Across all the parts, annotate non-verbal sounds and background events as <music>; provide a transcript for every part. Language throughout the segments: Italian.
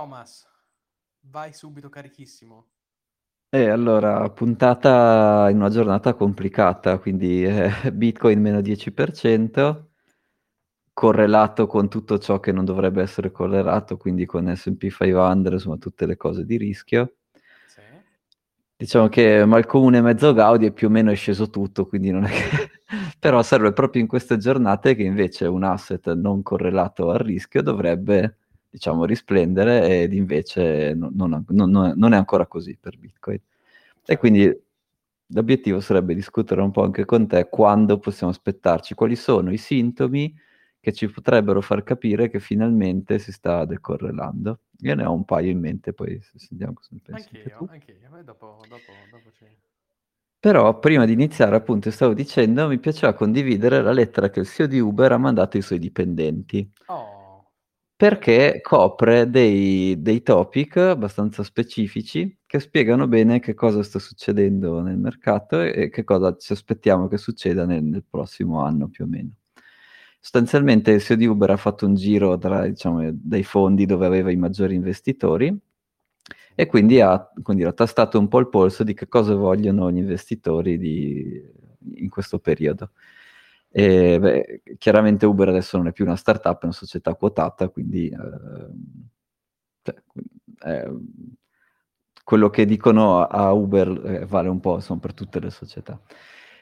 Thomas, vai subito carichissimo. E allora, puntata in una giornata complicata, quindi eh, Bitcoin meno 10%, correlato con tutto ciò che non dovrebbe essere correlato, quindi con S&P 500, insomma tutte le cose di rischio. Sì. Diciamo che Malcomune mezzo Gaudi e più o meno è sceso tutto, quindi non è che... <laughs> Però serve proprio in queste giornate che invece un asset non correlato al rischio dovrebbe diciamo, risplendere ed invece non, non, non, non è ancora così per Bitcoin. Certo. E quindi l'obiettivo sarebbe discutere un po' anche con te quando possiamo aspettarci, quali sono i sintomi che ci potrebbero far capire che finalmente si sta decorrelando. Io ne ho un paio in mente, poi sentiamo cosa ne pensi. Anch'io, anche io. Dopo, dopo, dopo c'è... Però prima di iniziare, appunto, stavo dicendo, mi piaceva condividere la lettera che il CEO di Uber ha mandato ai suoi dipendenti. Oh perché copre dei, dei topic abbastanza specifici che spiegano bene che cosa sta succedendo nel mercato e che cosa ci aspettiamo che succeda nel, nel prossimo anno più o meno. Sostanzialmente il CEO di Uber ha fatto un giro tra, diciamo, dai fondi dove aveva i maggiori investitori e quindi ha, quindi ha tastato un po' il polso di che cosa vogliono gli investitori di, in questo periodo. E, beh, chiaramente Uber adesso non è più una startup, è una società quotata, quindi eh, cioè, eh, quello che dicono a Uber eh, vale un po' insomma, per tutte le società.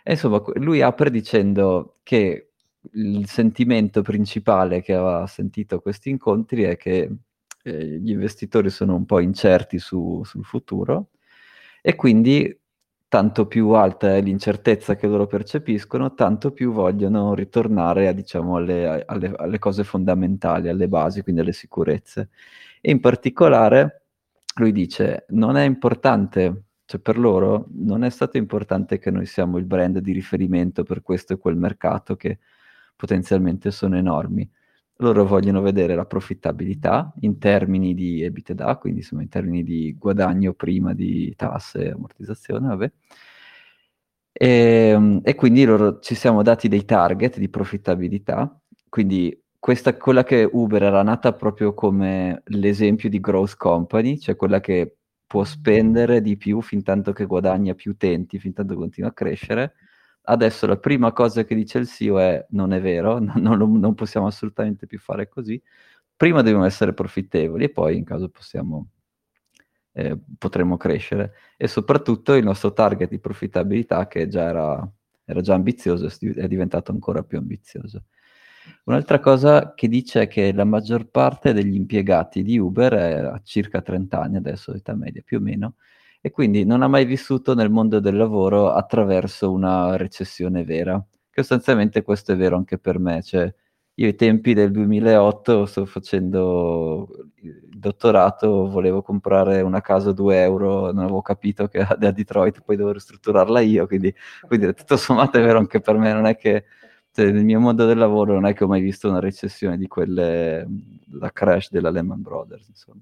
E insomma, lui apre dicendo che il sentimento principale che aveva sentito a questi incontri è che eh, gli investitori sono un po' incerti su, sul futuro e quindi tanto più alta è l'incertezza che loro percepiscono, tanto più vogliono ritornare a, diciamo, alle, alle, alle, cose fondamentali, alle basi, quindi alle sicurezze. E in particolare lui dice, non è importante, cioè per loro non è stato importante che noi siamo il brand di riferimento per questo e quel mercato che potenzialmente sono enormi loro vogliono vedere la profittabilità in termini di EBITDA, quindi insomma in termini di guadagno prima di tasse e ammortizzazione, vabbè. E, ehm, e, quindi loro ci siamo dati dei target di profittabilità, quindi questa, quella che Uber era nata proprio come l'esempio di growth company, cioè quella che può spendere di più fin tanto che guadagna più utenti, fin tanto continua a crescere, Adesso la prima cosa che dice il CEO è non è vero, <laughs> non, non possiamo assolutamente più fare così. Prima dobbiamo essere profittevoli e poi in caso possiamo, eh, potremo crescere. E soprattutto il nostro target di profittabilità che già era, era già ambizioso è diventato ancora più ambizioso. Un'altra cosa che dice è che la maggior parte degli impiegati di Uber a circa 30 anni, adesso età media più o meno, e quindi non ha mai vissuto nel mondo del lavoro attraverso una recessione vera. Che sostanzialmente questo è vero anche per me, cioè io ai tempi del 2008 sto facendo il dottorato, volevo comprare una casa a 2 euro, non avevo capito che a Detroit poi dovevo ristrutturarla io, quindi, quindi tutto sommato è vero anche per me, non è che cioè, nel mio mondo del lavoro non è che ho mai visto una recessione di quelle, la crash della Lehman Brothers, insomma.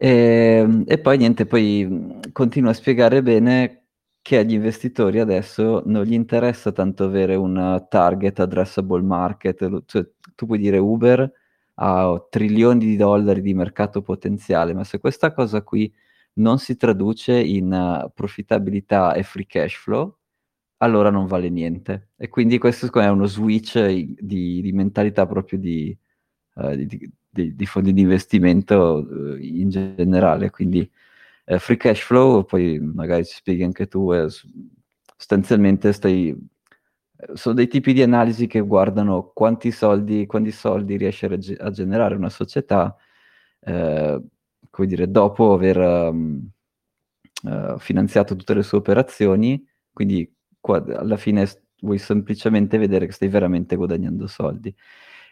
E, ehm, e poi niente, poi continua a spiegare bene che agli investitori adesso non gli interessa tanto avere un target addressable market, cioè tu puoi dire Uber ha trilioni di dollari di mercato potenziale, ma se questa cosa qui non si traduce in uh, profittabilità e free cash flow, allora non vale niente. E quindi questo è uno switch di, di mentalità proprio di, uh, di, di, di fondi di investimento eh, in generale, quindi eh, free cash flow, poi magari ci spieghi anche tu, eh, sostanzialmente stai, sono dei tipi di analisi che guardano quanti soldi, quanti soldi riesce a, a generare una società, eh, come dire, dopo aver um, uh, finanziato tutte le sue operazioni, quindi qua, alla fine vuoi semplicemente vedere che stai veramente guadagnando soldi.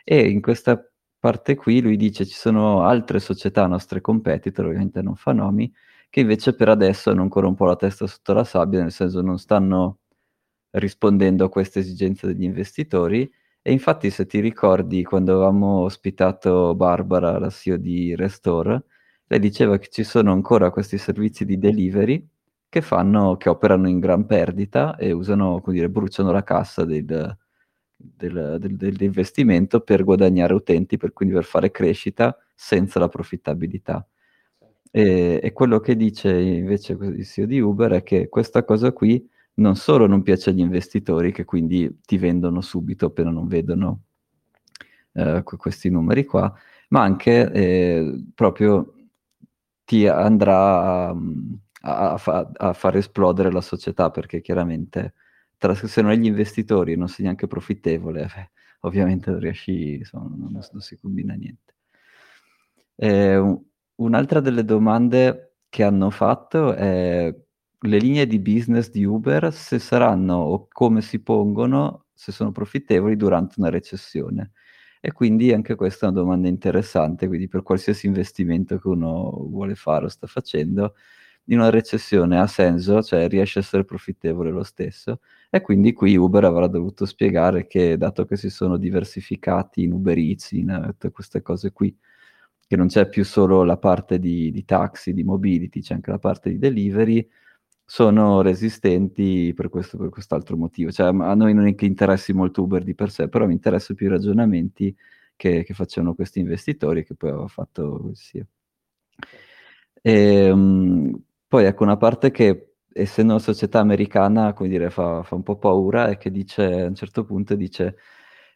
E in questa parte qui lui dice ci sono altre società, nostre competitor, ovviamente non fa nomi, che invece per adesso hanno ancora un po' la testa sotto la sabbia, nel senso non stanno rispondendo a queste esigenze degli investitori. E infatti se ti ricordi quando avevamo ospitato Barbara, la CEO di Restore, lei diceva che ci sono ancora questi servizi di delivery che, fanno, che operano in gran perdita e usano, come dire, bruciano la cassa del, del, del, dell'investimento per guadagnare utenti, per quindi per fare crescita senza la profittabilità. E, e, quello che dice invece il CEO di Uber è che questa cosa qui non solo non piace agli investitori, che quindi ti vendono subito appena non vedono eh, questi numeri qua, ma anche eh, proprio ti andrà a, a, fa, a, far esplodere la società, perché chiaramente se non hai gli investitori e non sei neanche profittevole, beh, ovviamente non riesci, insomma, non, non, si combina niente. Eh, un'altra delle domande che hanno fatto è le linee di business di Uber, se saranno o come si pongono, se sono profittevoli durante una recessione. E quindi anche questa è una domanda interessante, quindi per qualsiasi investimento che uno vuole fare o sta facendo, in una recessione ha senso, cioè riesce a essere profittevole lo stesso. E quindi qui Uber avrà dovuto spiegare che, dato che si sono diversificati in Uber Eats, in uh, tutte queste cose qui, che non c'è più solo la parte di, di taxi, di mobility, c'è anche la parte di delivery, sono resistenti per questo per quest'altro motivo. Cioè, a noi non è che interessi molto Uber di per sé, però mi interessano più i ragionamenti che, che facevano questi investitori che poi aveva fatto sia. E, um, poi ecco una parte che, essendo una società americana, come dire, fa, fa un po' paura è che dice, a un certo punto dice,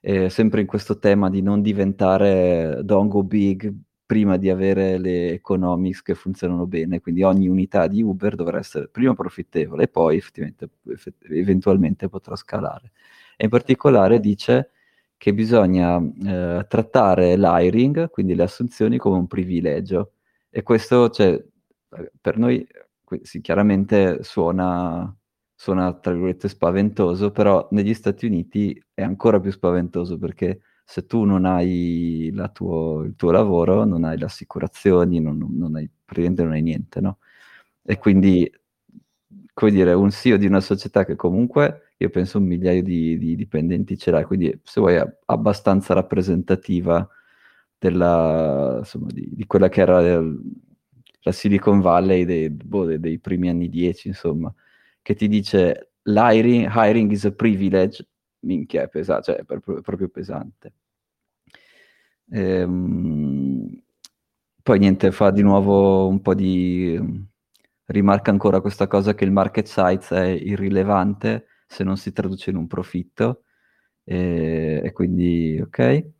eh, sempre in questo tema di non diventare don't go big, prima di avere le economics che funzionano bene, quindi ogni unità di Uber dovrà essere prima profittevole e poi effettivamente, eventualmente potrà scalare. E in particolare dice che bisogna eh, trattare l'hiring, quindi le assunzioni, come un privilegio. E questo, cioè, per noi sì, chiaramente suona, suona, tra virgolette, spaventoso, però negli Stati Uniti è ancora più spaventoso perché se tu non hai tuo, il tuo lavoro, non hai le assicurazioni, non, non hai, praticamente non hai niente, no? E quindi, come dire, un CEO di una società che comunque, io penso un migliaio di, di dipendenti ce l'ha, quindi se vuoi è abbastanza rappresentativa della, insomma, di, di, quella che era la Silicon Valley dei, boh, dei, dei primi anni 10, insomma, che ti dice l'hiring hiring is a privilege, minchia, è pesante, cioè è proprio, pesante. Ehm, poi niente, fa di nuovo un po' di... rimarca ancora questa cosa che il market size è irrilevante se non si traduce in un profitto, e, e quindi ok.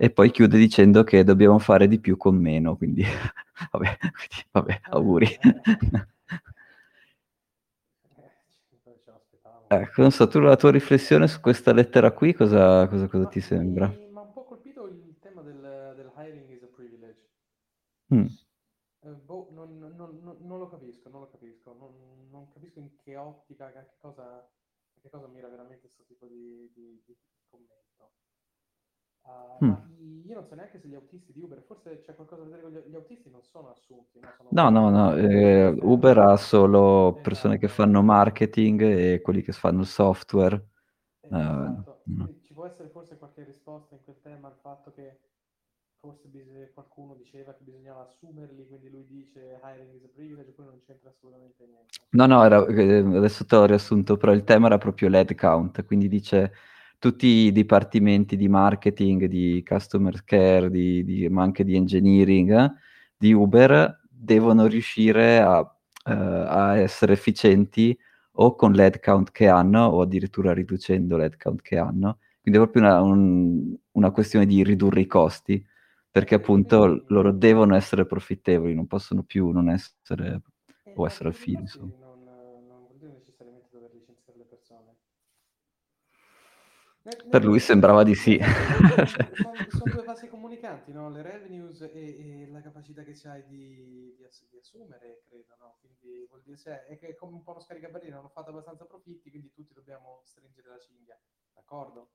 E poi chiude dicendo che dobbiamo fare di più con meno, quindi <laughs> vabbè, quindi, vabbè auguri. Ecco, non so, tu la tua riflessione su questa lettera qui, cosa, cosa, cosa ti sembra? Mi ha un po' colpito il tema del, del hiring is a privilege. Mm. Eh, boh, non, non, non, non, lo capisco, non lo capisco, non, capisco in che ottica, a che cosa, a che cosa mira veramente questo tipo di, di, di commento. Uh, mm. Io non so neanche se gli autisti di Uber, forse c'è qualcosa da vedere con gli, gli autisti, non sono assunti. No, sono no, no, no eh, Uber ha solo esatto. persone che fanno marketing e quelli che fanno il software. Esatto. Uh, ci può essere forse qualche risposta in quel tema al fatto che forse bis- qualcuno diceva che bisognava assumerli, quindi lui dice hiring is a privilege, poi non c'entra assolutamente niente. No, no, era, eh, adesso te l'ho riassunto, però il tema era proprio l'head count, quindi dice tutti i dipartimenti di marketing, di customer care, di, di, ma anche di engineering eh, di Uber devono riuscire a, uh, a, essere efficienti o con l'headcount che hanno o addirittura riducendo l'headcount che hanno. Quindi è proprio una, un, una questione di ridurre i costi perché appunto loro devono essere profittevoli, non possono più non essere o essere al fine. Insomma. Per lui sembrava di sì. sono, sono, due <laughs> fasi comunicanti, no? le revenues e, e, la capacità che hai di, di, ass- di, assumere, credo. No? Quindi vuol dire se è, è come un po' uno scaricabarile, hanno fatto abbastanza profitti, quindi tutti dobbiamo stringere la cinghia, d'accordo?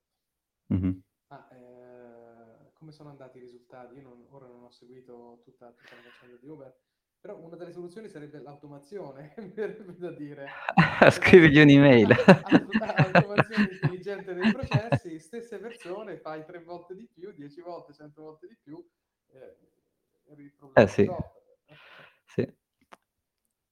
Mm-hmm. Ah, eh, come sono andati i risultati? Io non, ora non ho seguito tutta, tutta la faccenda di Uber però una delle soluzioni sarebbe l'automazione, <laughs> mi verrebbe da dire. <laughs> Scrivigli un'email. Automazione intelligente dei processi, stesse persone, fai tre volte di più, dieci volte, cento volte di più. Eh, eh sì. sì.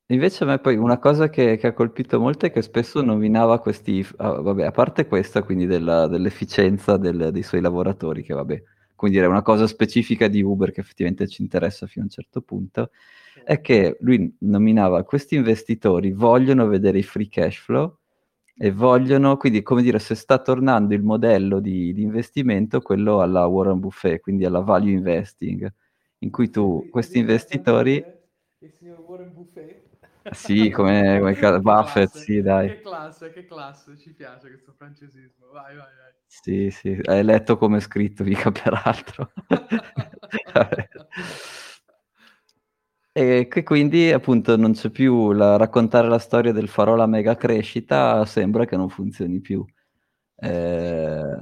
Invece a me poi una cosa che, che ha colpito molto è che spesso nominava questi, ah, vabbè, a parte questa, quindi della- dell'efficienza del- dei suoi lavoratori, che vabbè, quindi è una cosa specifica di Uber che effettivamente ci interessa fino a un certo punto. È che lui nominava questi investitori vogliono vedere i free cash flow e vogliono, quindi come dire, se sta tornando il modello di, di investimento, quello alla Warren Buffett, quindi alla value investing, in cui tu, questi investitori... il signor Warren Buffett. <laughs> Sì, come, <laughs> come Che Buffett, classe, sì, dai. che classe, che classe, ci piace questo francesismo. Vai, vai, vai. Sì, sì, hai letto come è scritto, mica peraltro. <laughs> E che quindi appunto non c'è più la, raccontare la storia del farò la mega crescita, sembra che non funzioni più. Eh,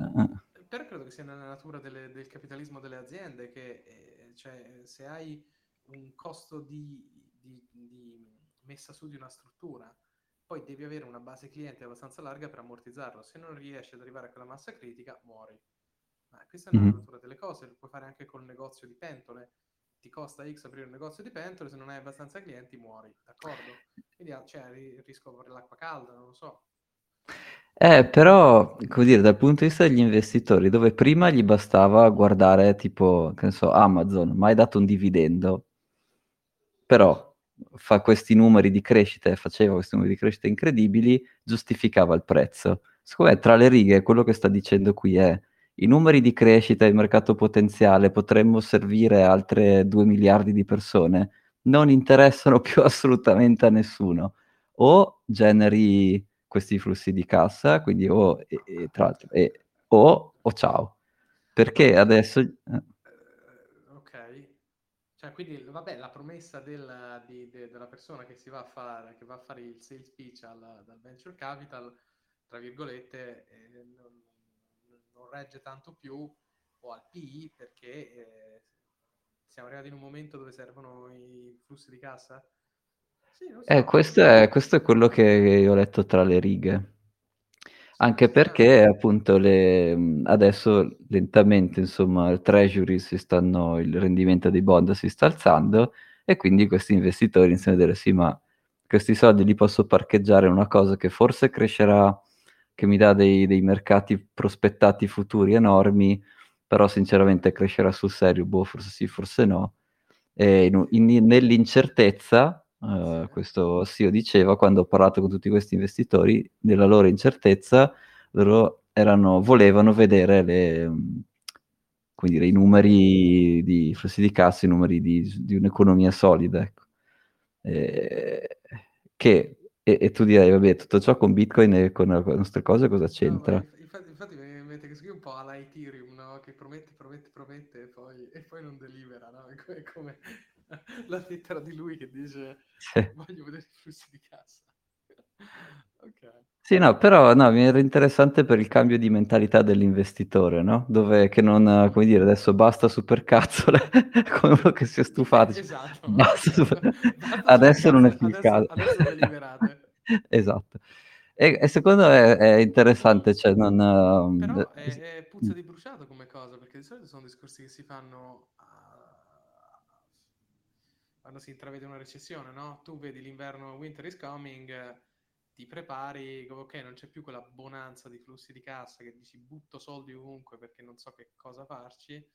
Però credo che sia nella natura delle- del capitalismo delle aziende che eh, cioè, se hai un costo di, di- di messa su di una struttura, poi devi avere una base cliente abbastanza larga per ammortizzarlo. Se non riesci ad arrivare a quella massa critica, muori. Ma questa è Mhm. natura delle cose, lo puoi fare anche col negozio di pentole. Ti costa X aprire un negozio di pentole, se non hai abbastanza clienti, muori, d'accordo? Quindi ah, cioè, ri- risco per l'acqua calda, non lo so. Eh, però, come dire, dal punto di vista degli investitori, dove prima gli bastava guardare tipo, che ne so, Amazon, mai dato un dividendo, però fa questi numeri di crescita e faceva questi numeri di crescita incredibili, giustificava il prezzo. Secondo me, tra le righe, quello che sta dicendo qui è i numeri di crescita e il mercato potenziale potremmo servire altre 2 miliardi di persone, non interessano <laughs> più assolutamente a nessuno. O generi questi flussi di cassa, quindi o, e, e, tra l'altro, e, o, o ciao. Perché adesso... eh, Eh, ok. Cioè, quindi, vabbè, la promessa del- di- de- della persona che si va a fare, che va a fare il sales pitch al- dal venture capital, tra virgolette, eh, non, non regge tanto più, o al PI, perché eh, siamo arrivati in un momento dove servono i flussi di cassa? Sì, non Eh, so. questo è, questo è quello che io ho letto tra le righe. Anche perché appunto le, adesso lentamente insomma il treasury si stanno, il rendimento dei bond si sta alzando e quindi questi investitori iniziano a dire sì ma questi soldi li posso parcheggiare in una cosa che forse crescerà, che mi dà dei, dei mercati prospettati futuri enormi, però sinceramente crescerà sul serio, boh forse sì, forse no. In- in- nell'incertezza, Sì. questo CEO diceva, quando ho parlato con tutti questi investitori, nella loro incertezza, loro erano, volevano vedere le, dire, i numeri di flussi di cassa, i numeri di, di un'economia solida. Ecco. Eh, che, e, e tu direi, vabbè, tutto ciò con Bitcoin e con le nostre cose cosa No, c'entra? inf- infatti, infatti mi mette che qui un po' alla Ethereum, no? Che promette, promette, promette e poi, e poi non delibera, no? È co- È come <laughs> la lettera di lui che dice Sì. voglio vedere i flussi di cassa. <laughs> ok. Sì, no, però no, mi era interessante per il cambio di mentalità dell'investitore, no? Dove che non, come dire, adesso basta supercazzole, <laughs> come uno che si è stufato. Esatto. Basta super- Basta Adesso non è più il caso. adesso deliberate. <laughs> Esatto. E, e secondo me è interessante, cioè non... ehm, Però è, è puzza di bruciato come cosa, perché di solito sono discorsi che si fanno quando si intravede una recessione, no? Tu vedi l'inverno, winter is coming, ti prepari, ok, non c'è più quella bonanza di flussi di cassa che dici butto soldi ovunque perché non so che cosa farci,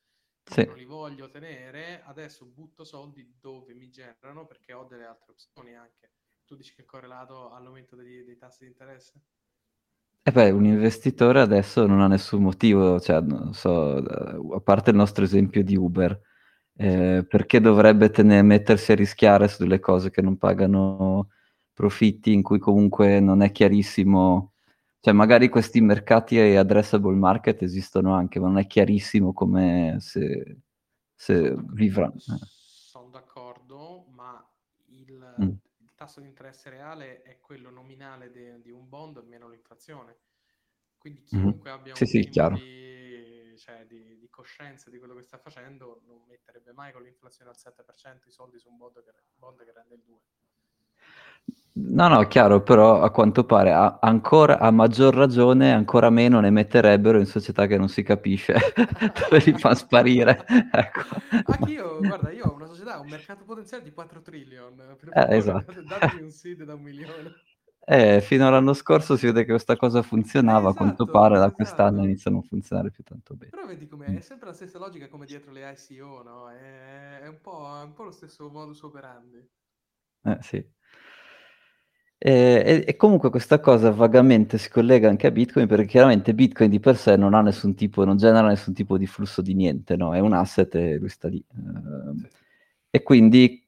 Sì. non li voglio tenere, adesso butto soldi dove mi generano perché ho delle altre opzioni anche. Tu dici che è correlato all'aumento degli- dei tassi di interesse? E beh, un investitore adesso non ha nessun motivo, cioè, non so, eh, a parte il nostro esempio di Uber, eh, perché dovrebbe tene- mettersi a rischiare su delle cose che non pagano profitti, in cui comunque non è chiarissimo, cioè magari questi mercati addressable market esistono anche, ma non è chiarissimo come se, se vivranno. eh. Sono d'accordo, ma il, Mm. Il tasso di interesse reale è quello nominale de- di un bond meno l'inflazione. Quindi Mhm. chiunque abbia Sì, un sì, chiaro. di, cioè, di- di coscienza di quello che sta facendo non metterebbe mai con l'inflazione al 7% i soldi su un bond che, bond che rende il 2. No, no, chiaro, però a quanto pare a, ancora, a maggior ragione, ancora meno ne metterebbero in società che non si capisce <laughs> dove li fa sparire. <laughs> ecco. Anch'io, guarda, io ho una società, un mercato potenziale di 4 trillion, per Eh, favore, esatto. <laughs> datemi un seed da un milione. Eh, fino all'anno scorso si vede che questa cosa funzionava, a quanto Esatto, pare da quest'anno esatto. inizia a non funzionare più tanto bene. Però vedi come è sempre la stessa logica come dietro le ICO, no? È, è un po', è un po' lo stesso modus operandi. Eh, sì. E, e- comunque questa cosa vagamente si collega anche a Bitcoin perché chiaramente Bitcoin di per sé non ha nessun tipo, non genera nessun tipo di flusso di niente, no? È un asset e lui sta lì. Ehm, Sì. E quindi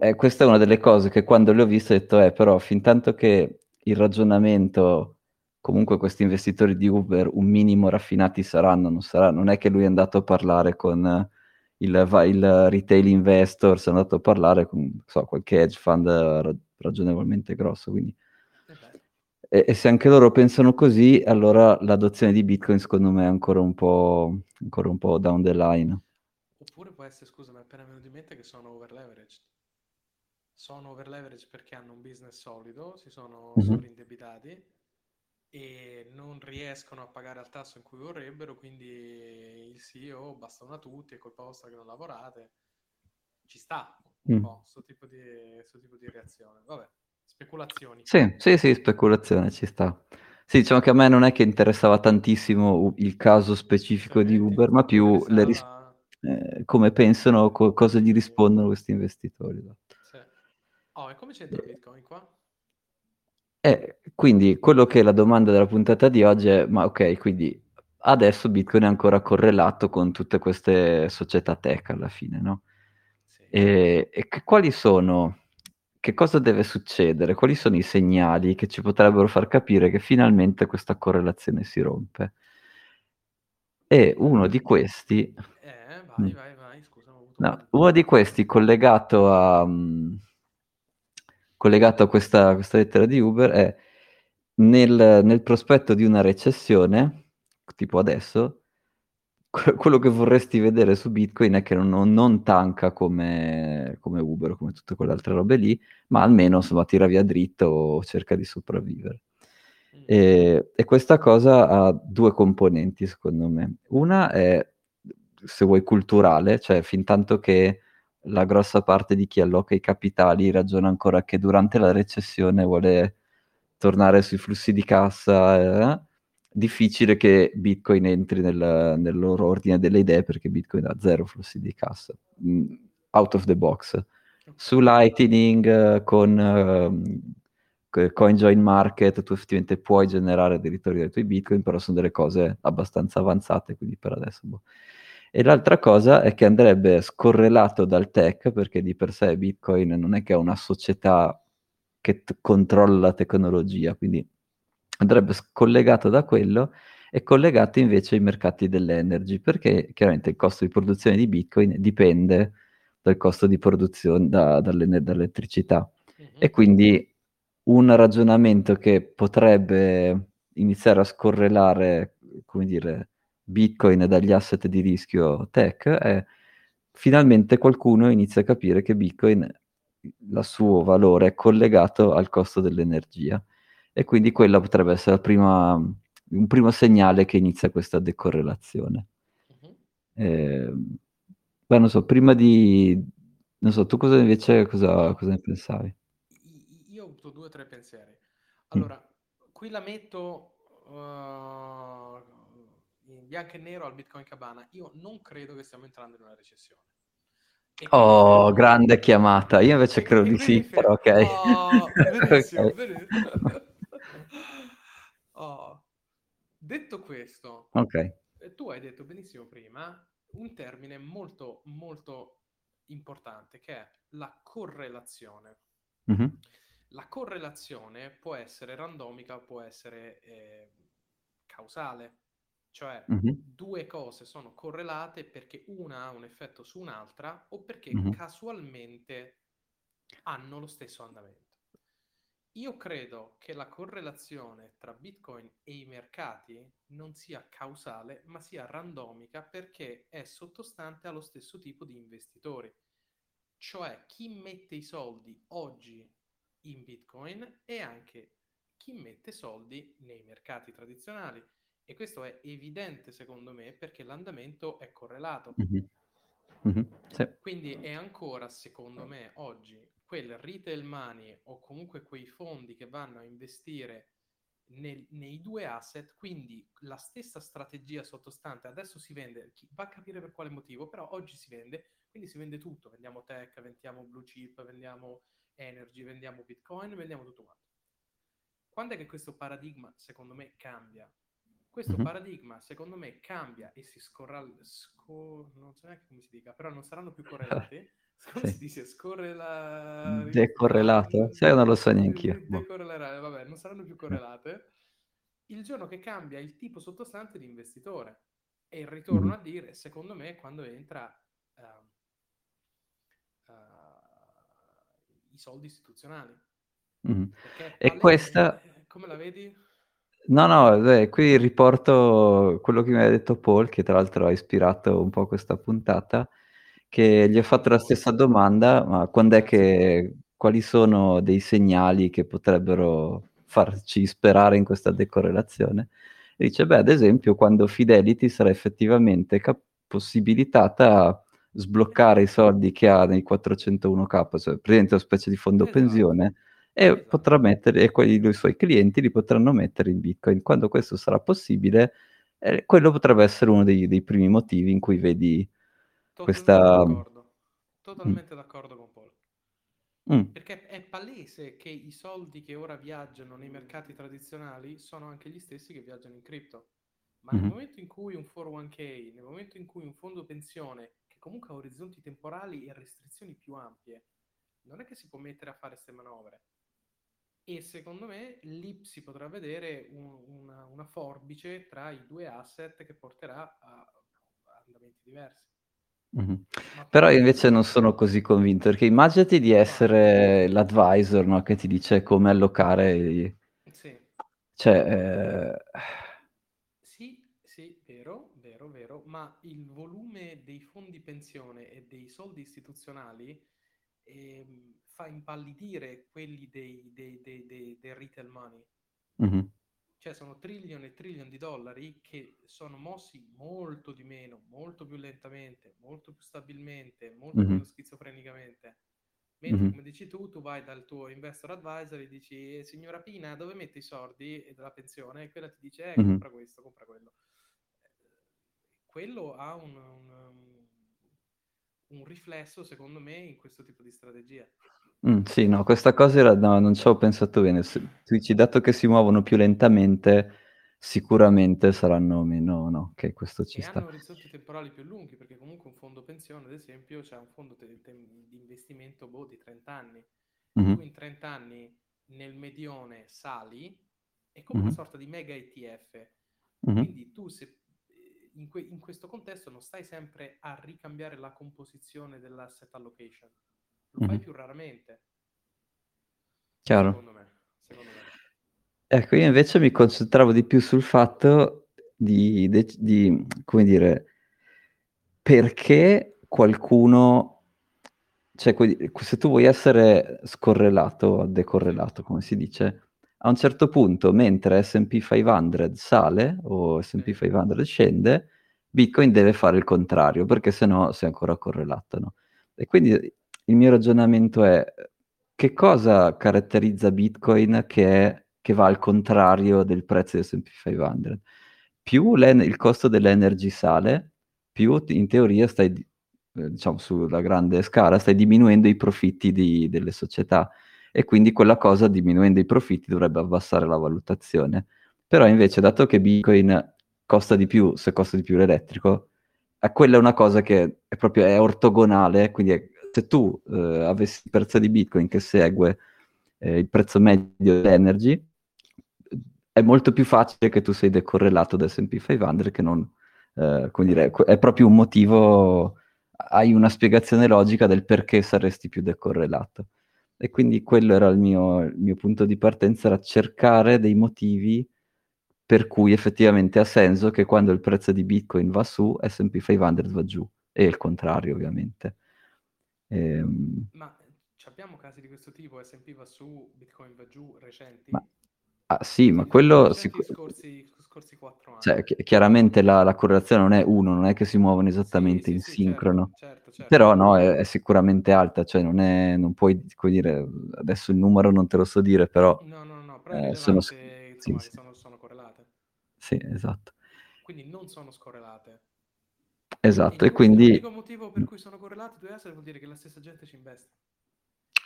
eh, questa è una delle cose che quando le ho viste ho detto, eh, però fin tanto che il ragionamento, comunque questi investitori di Uber un minimo raffinati saranno, non saranno, non è che lui è andato a parlare con il, il retail investor, è andato a parlare con so, qualche hedge fund ra- ragionevolmente grosso, quindi E e, se anche loro pensano così, allora l'adozione di Bitcoin secondo me è ancora un po', ancora un po' down the line. Oppure può essere, scusa, mi è appena venuto in mente che sono overleveraged. Sono overleveraged perché hanno un business solido, si sono Mhm. sovrindebitati e non riescono a pagare al tasso in cui vorrebbero, quindi il CEO basta una tutti, è colpa vostra che non lavorate. Ci sta un Mm. po' questo tipo di, sto tipo di reazione. Vabbè, speculazioni. Sì, sì, sì, speculazione ci sta. Sì, diciamo che a me non è che interessava tantissimo il caso specifico di Uber, ma più le ris- eh, come pensano, co- cosa gli rispondono questi investitori. esatto. Sì. Oh, e come c'entra Bitcoin qua? E quindi quello che è la domanda della puntata di oggi è, ma ok, quindi adesso Bitcoin è ancora correlato con tutte queste società tech alla fine, no? Sì. E, e che- quali sono, che cosa deve succedere? Quali sono i segnali che ci potrebbero far capire che finalmente questa correlazione si rompe? E uno di questi, Eh, vai, Mm. vai, vai, scusa, no, un... uno di questi collegato a, mm, collegato a questa, questa lettera di Uber è nel, nel prospetto di una recessione, tipo adesso, que- quello che vorresti vedere su Bitcoin è che non, non tanca come, come Uber, come tutte quelle altre robe lì, ma almeno insomma tira via dritto o cerca di sopravvivere. Mm. E, e questa cosa ha due componenti, secondo me. Una è, se vuoi, culturale, cioè fin tanto che la grossa parte di chi alloca i capitali ragiona ancora che durante la recessione vuole tornare sui flussi di cassa, eh, difficile che Bitcoin entri nel, nel loro ordine delle idee perché Bitcoin ha zero flussi di cassa, mm, out of the box. Su Lightning, eh, con co- CoinJoin Market, tu effettivamente puoi generare dei ritorni dai tuoi Bitcoin, però sono delle cose abbastanza avanzate, quindi per adesso boh. E l'altra cosa è che andrebbe scorrelato dal tech, perché di per sé Bitcoin non è che è una società che t- controlla la tecnologia, quindi andrebbe scollegato da quello e collegato invece ai mercati dell'energy, perché chiaramente il costo di produzione di Bitcoin dipende dal costo di produzione da- dall'elettricità. Mhm. E quindi un ragionamento che potrebbe iniziare a scorrelare, come dire, Bitcoin dagli asset di rischio tech è finalmente qualcuno inizia a capire che Bitcoin, il suo valore è collegato al costo dell'energia e quindi quella potrebbe essere la prima- un primo segnale che inizia questa decorrelazione. Mhm. Eh, beh, non so, prima di... Non so, tu cosa invece, cosa, cosa ne pensavi? Io ho avuto due o tre pensieri. Mm. Allora, qui la metto uh, in bianco e nero al Bitcoin Cabana. Io non credo che stiamo entrando in una recessione. Oh, grande chiamata. Io invece credo di sì, però ok. Oh, <laughs> benissimo, Ok. benissimo. Oh. Detto questo, Ok. eh, tu hai detto benissimo prima un termine molto, molto importante che è la correlazione. Mhm. La correlazione può essere randomica, può essere eh, causale, cioè Mhm. due cose sono correlate perché una ha un effetto su un'altra o perché Mhm. casualmente hanno lo stesso andamento. Io credo che la correlazione tra Bitcoin e i mercati non sia causale, ma sia randomica perché è sottostante allo stesso tipo di investitori. cioè chi mette i soldi oggi in Bitcoin e anche chi mette soldi nei mercati tradizionali. E questo è evidente secondo me perché l'andamento è correlato. Mm-hmm. Mm-hmm. Sì. Quindi è ancora, secondo me, oggi quel retail money o comunque quei fondi che vanno a investire nel, nei due asset, quindi la stessa strategia sottostante, adesso si vende, va a capire per quale motivo, però oggi si vende, quindi si vende tutto, vendiamo tech, vendiamo blue chip, vendiamo energy, vendiamo bitcoin, vendiamo tutto quanto. Quando è che questo paradigma, secondo me, cambia? Questo mm-hmm. paradigma, secondo me, cambia e si scorra... Scor- non so neanche come si dica, però non saranno più correlati. <laughs> Come sì. si dice? Scorre la... Decorrelato? Sai, non lo so neanche io. Boh. Decorrelate, vabbè, non saranno più correlate. Il giorno che cambia il tipo sottostante di investitore. E ritorno mm-hmm. a dire, secondo me, quando entra uh, uh, i soldi istituzionali. Mm-hmm. E questa... Come la vedi? No, no, beh, qui riporto quello che mi ha detto Paul, che tra l'altro ha ispirato un po' questa puntata, che gli ho fatto la stessa domanda, ma quando è che, quali sono dei segnali che potrebbero farci sperare in questa decorrelazione? E dice, beh, ad esempio, quando Fidelity sarà effettivamente cap- possibilitata sbloccare i soldi che ha nei 401k, cioè praticamente una specie di fondo esatto. pensione, e esatto. potrà mettere, e quelli dei suoi clienti li potranno mettere in Bitcoin. Quando questo sarà possibile, eh, quello potrebbe essere uno dei, dei primi motivi in cui vedi Totalmente questa... D'accordo. Totalmente mm. d'accordo con Paul. Mm. Perché è palese che i soldi che ora viaggiano nei mercati tradizionali sono anche gli stessi che viaggiano in cripto. Ma mm-hmm. nel momento in cui un 401k, nel momento in cui un fondo pensione, che comunque ha orizzonti temporali e restrizioni più ampie, non è che si può mettere a fare queste manovre. E secondo me lì si potrà vedere un, una, una, forbice tra i due asset che porterà a, a andamenti diversi. Mm-hmm. Però io invece non sono così convinto, perché immaginati di essere l'advisor no, che ti dice come allocare. I... Sì. Cioè, eh... Sì, sì, vero, vero, vero, ma il volume dei fondi pensione e dei soldi istituzionali eh, fa impallidire quelli dei, dei, dei, del retail money. Mm-hmm. Cioè sono trillion e trillion di dollari che sono mossi molto di meno, molto più lentamente, molto più stabilmente, molto mm-hmm. meno schizofrenicamente. Mentre, mm-hmm. come dici tu, tu vai dal tuo investor advisor e dici, eh, signora Pina, dove mette i soldi della pensione? E quella ti dice, eh, mm-hmm. compra questo, compra quello. quello ha un, un, un, riflesso, secondo me, in questo tipo di strategia. Mm, sì, no, questa cosa era, no, non ci ho pensato bene. Se, tu dici, dato che si muovono più lentamente, sicuramente saranno meno, no, che questo ci e sta. hanno orizzonti temporali più lunghi, perché comunque un fondo pensione, ad esempio, c'è un fondo te- te- di investimento boh, di 30 anni. Mm-hmm. Tu in 30 anni nel medione sali, è come una sorta di mega ETF. Mm-hmm. Quindi tu se in, que- in questo contesto non stai sempre a ricambiare la composizione dell'asset allocation lo fai mm-hmm. più raramente. Chiaro. Secondo me. Secondo me. Ecco, io invece mi concentravo di più sul fatto di, di, di come dire, perché qualcuno cioè, se tu vuoi essere scorrelato, decorrelato, come si dice, a un certo punto, mentre SP 500 sale o SP 500 scende, Bitcoin deve fare il contrario, perché sennò sei ancora correlato, no? E quindi il mio ragionamento è che cosa caratterizza Bitcoin che, è, che va al contrario del prezzo di S&P 500? Più il costo dell'energy sale, più in teoria stai, eh, diciamo sulla grande scala, stai diminuendo i profitti di, delle società e quindi quella cosa diminuendo i profitti dovrebbe abbassare la valutazione. Però invece, dato che Bitcoin costa di più se costa di più l'elettrico, eh, quella è una cosa che è proprio è ortogonale, quindi è se tu eh, avessi il prezzo di Bitcoin che segue eh, il prezzo medio dell'energy, è molto più facile che tu sei decorrelato da S&P 500 che non, eh, come dire, è proprio un motivo, hai una spiegazione logica del perché saresti più decorrelato. E quindi quello era il mio, il mio punto di partenza, era cercare dei motivi per cui effettivamente ha senso che quando il prezzo di Bitcoin va su, S&P 500 va giù, e il contrario ovviamente. Ehm, Ma abbiamo casi di questo tipo? S&P va su, Bitcoin va giù, recenti? ma, ah, sì, ma Sì, quello recenti sicu- scorsi, scorsi cioè, anni. chi- chiaramente la, la correlazione non è uno, non è che si muovono esattamente sì, in sì, certo, sincrono, certo, certo. però no, è, è sicuramente alta, cioè non è, non puoi, come dire, adesso il numero non te lo so dire, però No, no, no, però eh, sono... insomma, sono, sono correlate. sì, esatto. Quindi non sono scorrelate. Esatto, e quindi... l'unico motivo per cui sono correlate due asset vuol dire che la stessa gente ci investe.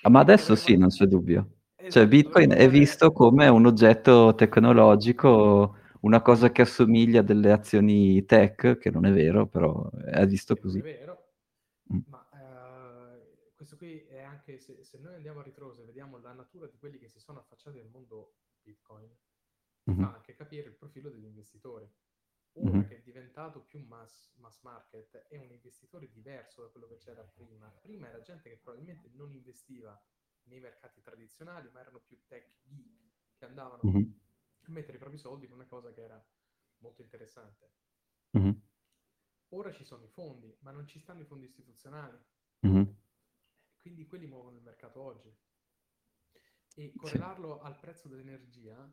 Ah, Ma adesso sì, non c'è dubbio. Cioè, Esatto, Bitcoin dovremmo è visto come un oggetto tecnologico, una cosa che assomiglia a delle azioni tech, che non è vero, però è visto non è così. vero, Mm. ma eh, questo qui è anche, se, se noi andiamo a ritroso e vediamo la natura di quelli che si sono affacciati nel mondo Bitcoin, Mhm. fa anche capire il profilo degli investitori. Ora Mhm. che è diventato più mass, mass market, è un investitore diverso da quello che c'era prima. Prima era gente che probabilmente non investiva nei mercati tradizionali, ma erano più tech geek che andavano Mhm. a mettere i propri soldi in una cosa che era molto interessante. Mhm. Ora ci sono i fondi, ma non ci stanno i fondi istituzionali. Quindi quelli muovono il mercato oggi. E Sì. correlarlo al prezzo dell'energia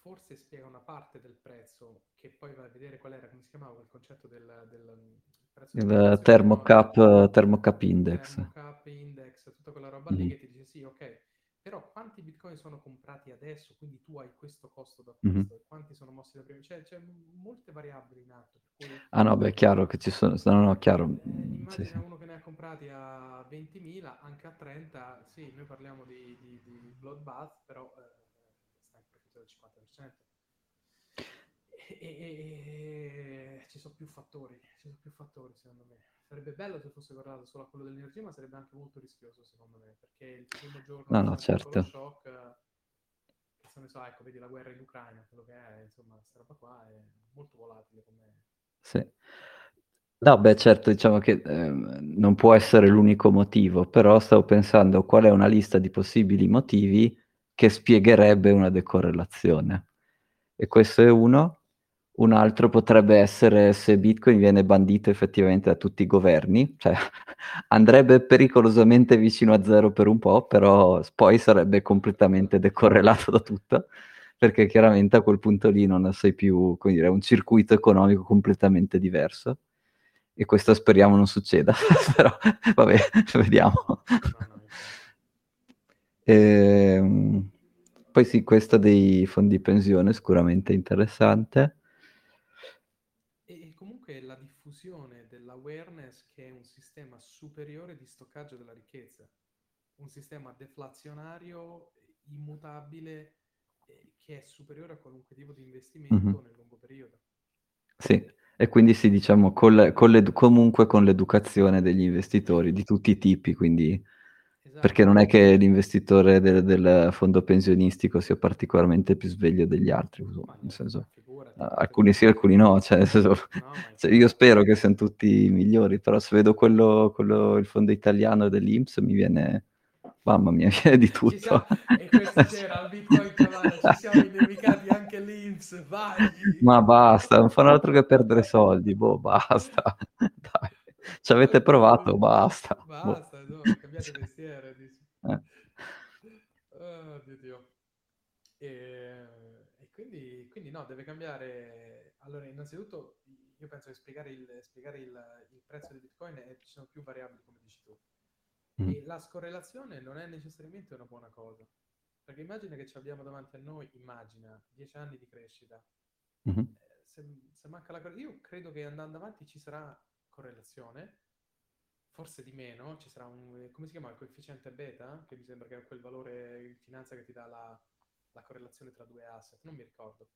forse spiega una parte del prezzo che poi va a vedere qual era, come si chiamava quel concetto del, del prezzo Il thermocap, thermocap index. thermocap index, tutta quella roba lì Mhm. che ti dice sì, ok, però quanti bitcoin sono comprati adesso, quindi tu hai questo costo d'acquisto, e quanti sono mossi da prima, cioè c'è molte variabili in atto, cui Ah no, beh, è chiaro che ci sono... No, no, chiaro. eh, Mm, Sì, sì. uno che ne ha comprati a 20.000, anche a 30, sì, noi parliamo di, di, di bloodbath, però eh, profitto del 50%. E, e- e- ci sono più fattori, ci sono più fattori secondo me. Sarebbe bello se fosse correlato solo a quello dell'energia, ma sarebbe anche molto rischioso secondo me, perché il primo giorno No, no, certo. shock, eh, se ne so, ecco, vedi la guerra in Ucraina, quello che è, insomma, questa roba qua è molto volatile come... Sì. No, beh, certo, diciamo che ehm, non può essere l'unico motivo, però stavo pensando qual è una lista di possibili motivi che spiegherebbe una decorrelazione. E questo è uno. Un altro potrebbe essere se Bitcoin viene bandito effettivamente da tutti i governi, cioè <laughs> andrebbe pericolosamente vicino a zero per un po', però poi sarebbe completamente decorrelato da tutto, perché chiaramente a quel punto lì non sei più, come dire, un circuito economico completamente diverso. E questo speriamo non succeda, <laughs> però vabbè, <laughs> vediamo. Infatti. Ehm, poi sì, questa dei fondi pensione sicuramente interessante. E e comunque la diffusione dell'awareness che è un sistema superiore di stoccaggio della ricchezza, un sistema deflazionario, immutabile, eh, che è superiore a qualunque tipo di investimento Mhm. nel lungo periodo. Sì, e quindi sì, diciamo, col- con l'edu- comunque con l'educazione degli investitori di tutti i tipi, quindi perché non è che l'investitore del, del fondo pensionistico sia particolarmente più sveglio degli altri, nel senso, alcuni sì, alcuni no, cioè, senso, cioè, <laughs> io spero che siano tutti migliori, però se vedo quello, quello- il fondo italiano dell'Inps mi viene, mamma mia, <laughs> mi viene di Ci siamo... tutto. E questa sera al Bitcoin ci siamo inimicati anche l'Inps, vai! Ma basta, non fanno altro che perdere soldi, boh, basta, <laughs> dai. Ci avete provato, basta. boh. Basta, no, cambiate mestiere. Oh, Dio, Dio. E, e quindi, quindi no, deve cambiare. Allora, innanzitutto, io penso che spiegare il, spiegare il, il prezzo di Bitcoin è, ci sono più variabili, come dici tu. Mm. E la scorrelazione non è necessariamente una buona cosa. Perché immagina che ci abbiamo davanti a noi, immagina, 10 anni di crescita. Mhm. Eh, Se, se manca la correlazione, io credo che andando avanti ci sarà correlazione, forse di meno, ci sarà un, come si chiama, il coefficiente beta, che mi sembra che è quel valore in finanza che ti dà la, la correlazione tra due asset, non mi ricordo.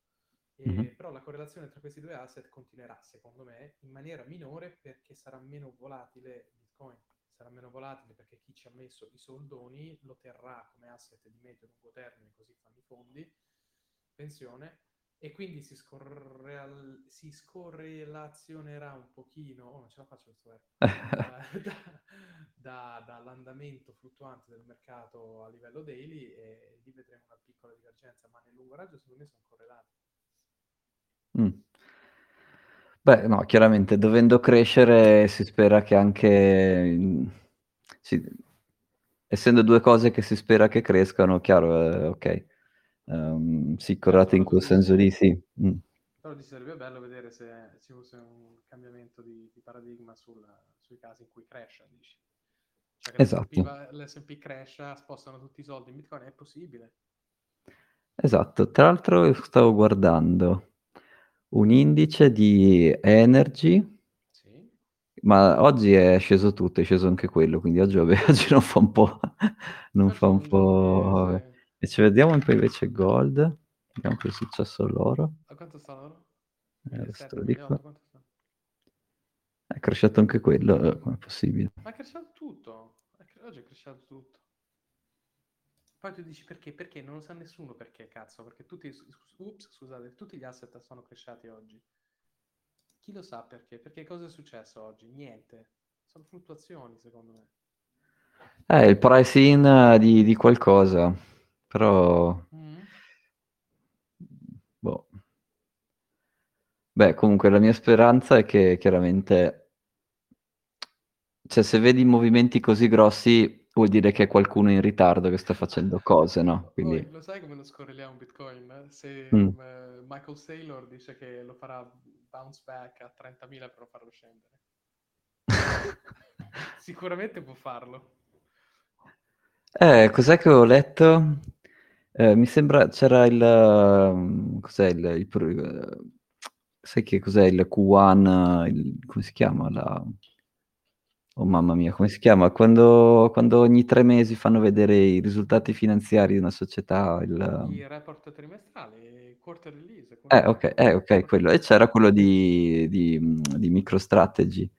E, Mhm. Però la correlazione tra questi due asset continuerà, secondo me, in maniera minore perché sarà meno volatile Bitcoin. Sarà meno volatile perché chi ci ha messo i soldoni lo terrà come asset di medio e lungo termine, così fanno i fondi, pensione, e quindi si, scorreal- si scorrelazionerà un pochino, oh non ce la faccio questo verbo, <laughs> da- da- da- dall'andamento fluttuante del mercato a livello daily e lì vedremo una piccola divergenza, ma nel lungo raggio secondo me sono correlati. Mm. Beh, no, chiaramente dovendo crescere si spera che anche in- sì, essendo due cose che si spera che crescano, chiaro, eh, ok. Um, sì, corrate in quel senso lì, sì. Mm. Però ti sarebbe bello vedere se ci fosse un cambiamento di, di paradigma sul, sui casi in cui cresce, dici. Cioè esatto. l'S&P, l'S&P cresce, spostano tutti i soldi in Bitcoin, è possibile. Esatto, tra l'altro stavo guardando un indice di energy, sì. ma oggi è sceso tutto, è sceso anche quello, quindi oggi, vabbè, <laughs> oggi non fa un po'... non fa un po'... Sì. E ci vediamo un po' invece gold, vediamo che è successo l'oro. A quanto sta l'oro? Eh, sto dico. È cresciuto anche quello, eh, come è possibile? Ma è cresciuto tutto, oggi è cresciuto tutto. Poi tu dici perché? Perché non lo sa nessuno perché, cazzo, perché tutti, ups, scusate, tutti gli asset sono cresciati oggi. Chi lo sa perché? Perché cosa è successo oggi? Niente. Sono fluttuazioni, secondo me. Eh, il price in di, di qualcosa, però... Mm. Boh. Beh, comunque la mia speranza è che chiaramente... Cioè, se vedi movimenti così grossi, vuol dire che è qualcuno in ritardo che sta facendo cose, no? <laughs> Quindi... Poi, lo sai come lo scorreliamo Bitcoin? Se mm. uh, Michael Saylor dice che lo farà bounce back a 30.000 per farlo scendere. <laughs> Sicuramente può farlo. Eh, cos'è che ho letto? Eh, mi sembra c'era il... Um, cos'è il... il uh, sai che cos'è il Q1? Il, come si chiama? La Oh mamma mia, come si chiama? Quando, quando ogni tre mesi fanno vedere i risultati finanziari di una società. Il, I report trimestrali, quarter release. Eh, ok, eh, ok, quello. E c'era quello di, di, di MicroStrategy.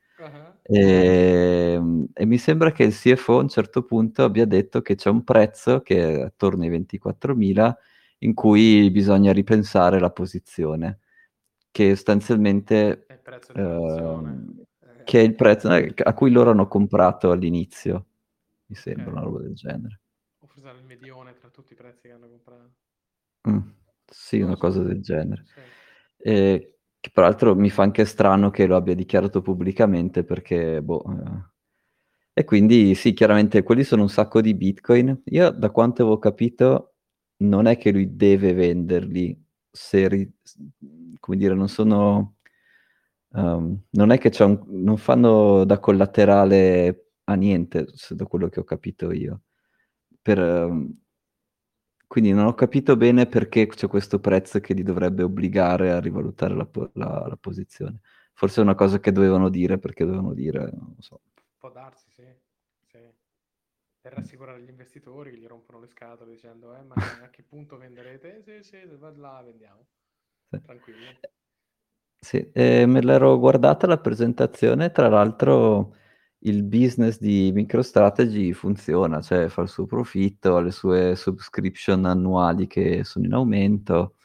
E, e, mi sembra che il CFO a un certo punto abbia detto che c'è un prezzo che è attorno ai 24.000 in cui bisogna ripensare la posizione, che sostanzialmente... È il prezzo di uh, che è il prezzo eh, a cui loro hanno comprato all'inizio, mi sembra, okay. una roba del genere. O forse il medione tra tutti i prezzi che hanno comprato. Mm, sì, non una so. cosa del genere. Sì. E, che peraltro mi fa anche strano che lo abbia dichiarato pubblicamente perché, boh... Eh. E quindi sì, chiaramente quelli sono un sacco di bitcoin. Io da quanto avevo capito non è che lui deve venderli se, ri... come dire, non sono Um, non è che c'è un, non fanno da collaterale a niente, da quello che ho capito io. Per, um, quindi non ho capito bene perché c'è questo prezzo che li dovrebbe obbligare a rivalutare la, la, la posizione. Forse è una cosa che dovevano dire perché dovevano dire, non lo so. Può darsi, sì. sì. Per rassicurare gli investitori che gli rompono le scatole dicendo, eh, ma a che punto venderete? Sì, sì, va là vendiamo. Sì. Tranquillo. Sì, eh, me l'ero guardata la presentazione, tra l'altro il business di MicroStrategy funziona, cioè fa il suo profitto, ha le sue subscription annuali che sono in aumento,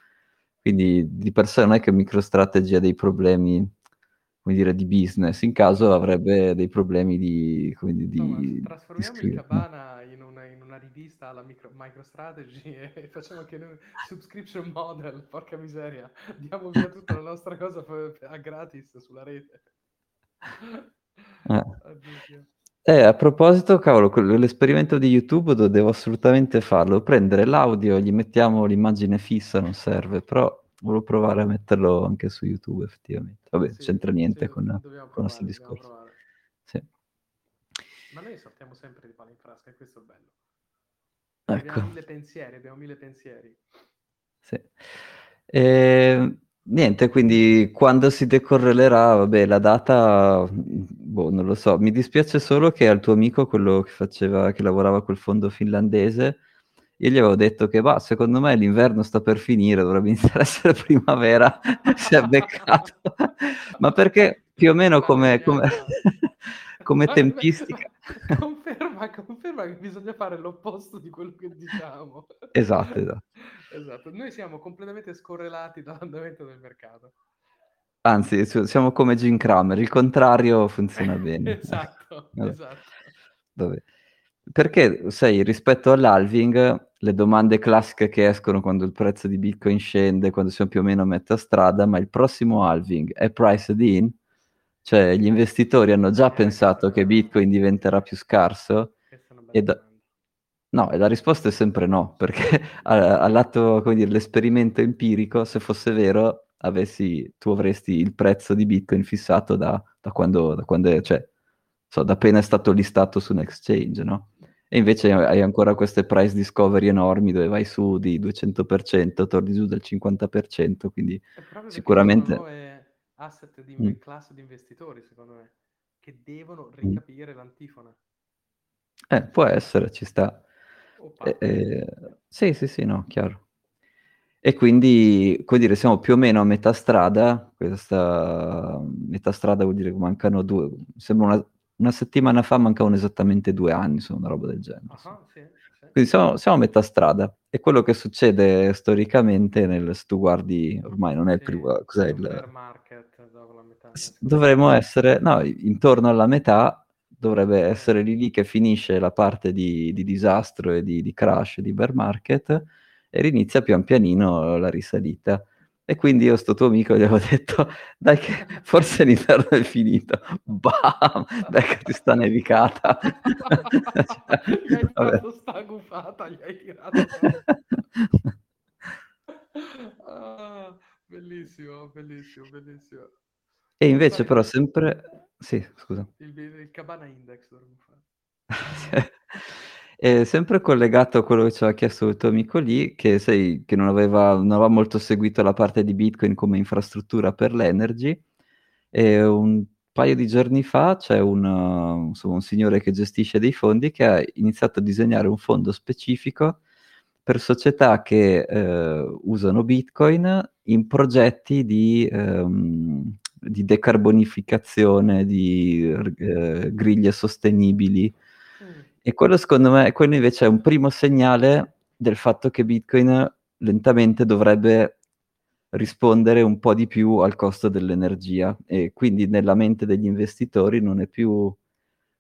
quindi di per sé non è che MicroStrategy ha dei problemi, come dire, di business, in caso avrebbe dei problemi di... Come di, di trasformiamo di Cabana in una, in una, rivista alla micro, MicroStrategy <laughs> e facciamo anche noi subscription model, porca miseria, diamo via tutta la nostra cosa a gratis sulla rete. Eh. Eh, a proposito, cavolo, l'esperimento di YouTube devo assolutamente farlo. Prendere l'audio, gli mettiamo l'immagine fissa, non serve, però volevo provare a metterlo anche su YouTube, effettivamente. Vabbè, sì, c'entra niente sì, con, provare, il nostro discorso. Sì. Ma noi sappiamo sempre di palo in frasca, e questo è bello. Ecco. Abbiamo mille pensieri, abbiamo mille pensieri. Sì. E, niente, quindi quando si decorrelerà, vabbè, la data, boh, non lo so. Mi dispiace solo che al tuo amico, quello che faceva, che lavorava col fondo finlandese, io gli avevo detto che, bah, secondo me l'inverno sta per finire, dovrebbe iniziare a essere primavera, <laughs> si è beccato. Ma perché più o meno come, come, come tempistica... <laughs> Conferma, conferma che bisogna fare l'opposto di quello che diciamo. <laughs> Esatto, esatto. esatto. Noi siamo completamente scorrelati dall'andamento del mercato. Anzi, siamo come Jim Cramer, il contrario funziona <laughs> bene. esatto, <laughs> Vabbè. esatto. Vabbè. Perché, sai, rispetto all'halving, le domande classiche che escono quando il prezzo di Bitcoin scende, quando siamo più o meno a metà strada, ma il prossimo halving è priced in? Cioè, gli investitori hanno già pensato che Bitcoin diventerà più scarso. E da... No, e la risposta è sempre no, perché <laughs> all'atto, come dire, l'esperimento empirico, se fosse vero, avessi, tu avresti il prezzo di Bitcoin fissato da, da quando, da quando è, cioè, so, da appena è stato listato su un exchange, no? E invece hai ancora queste price discovery enormi dove vai su di 200%, torni giù del 50%, quindi sicuramente... Asset di mm. classe di investitori, secondo me, che devono mm. ricapire mm. l'antifona. Eh, può essere, ci sta. Eh, eh, sì, sì, sì, no, chiaro. E quindi, come dire, siamo più o meno a metà strada, questa metà strada vuol dire che mancano due, sembra una, una settimana fa mancavano esattamente due anni, sono una roba del genere. Uh-huh, sì, sì. Quindi siamo, siamo, a metà strada. E quello che succede storicamente, nel, se tu guardi, ormai non è sì, più... Cos'è il... Market, dovremmo essere, no, intorno alla metà dovrebbe essere lì, lì che finisce la parte di, di disastro e di, di, crash di bear market e inizia pian pianino la risalita. E quindi io, sto tuo amico, gli avevo detto, dai che forse l'inverno è finito. Bam! Dai che ti sta nevicata. gli hai fatto sta gufata, gli hai tirato. ah, bellissimo, bellissimo, bellissimo. E invece però sempre... Sì, scusa. Il, il Cabana Index dovremmo fare. <laughs> E sempre collegato a quello che ci aveva chiesto il tuo amico lì, che, sei, che non, aveva, non, aveva, molto seguito la parte di Bitcoin come infrastruttura per l'energy, e un paio di giorni fa c'è un, insomma, un signore che gestisce dei fondi che ha iniziato a disegnare un fondo specifico per società che eh, usano Bitcoin in progetti di, ehm, di decarbonificazione, di eh, griglie sostenibili e quello secondo me, quello invece è un primo segnale del fatto che Bitcoin lentamente dovrebbe rispondere un po' di più al costo dell'energia e quindi nella mente degli investitori non è più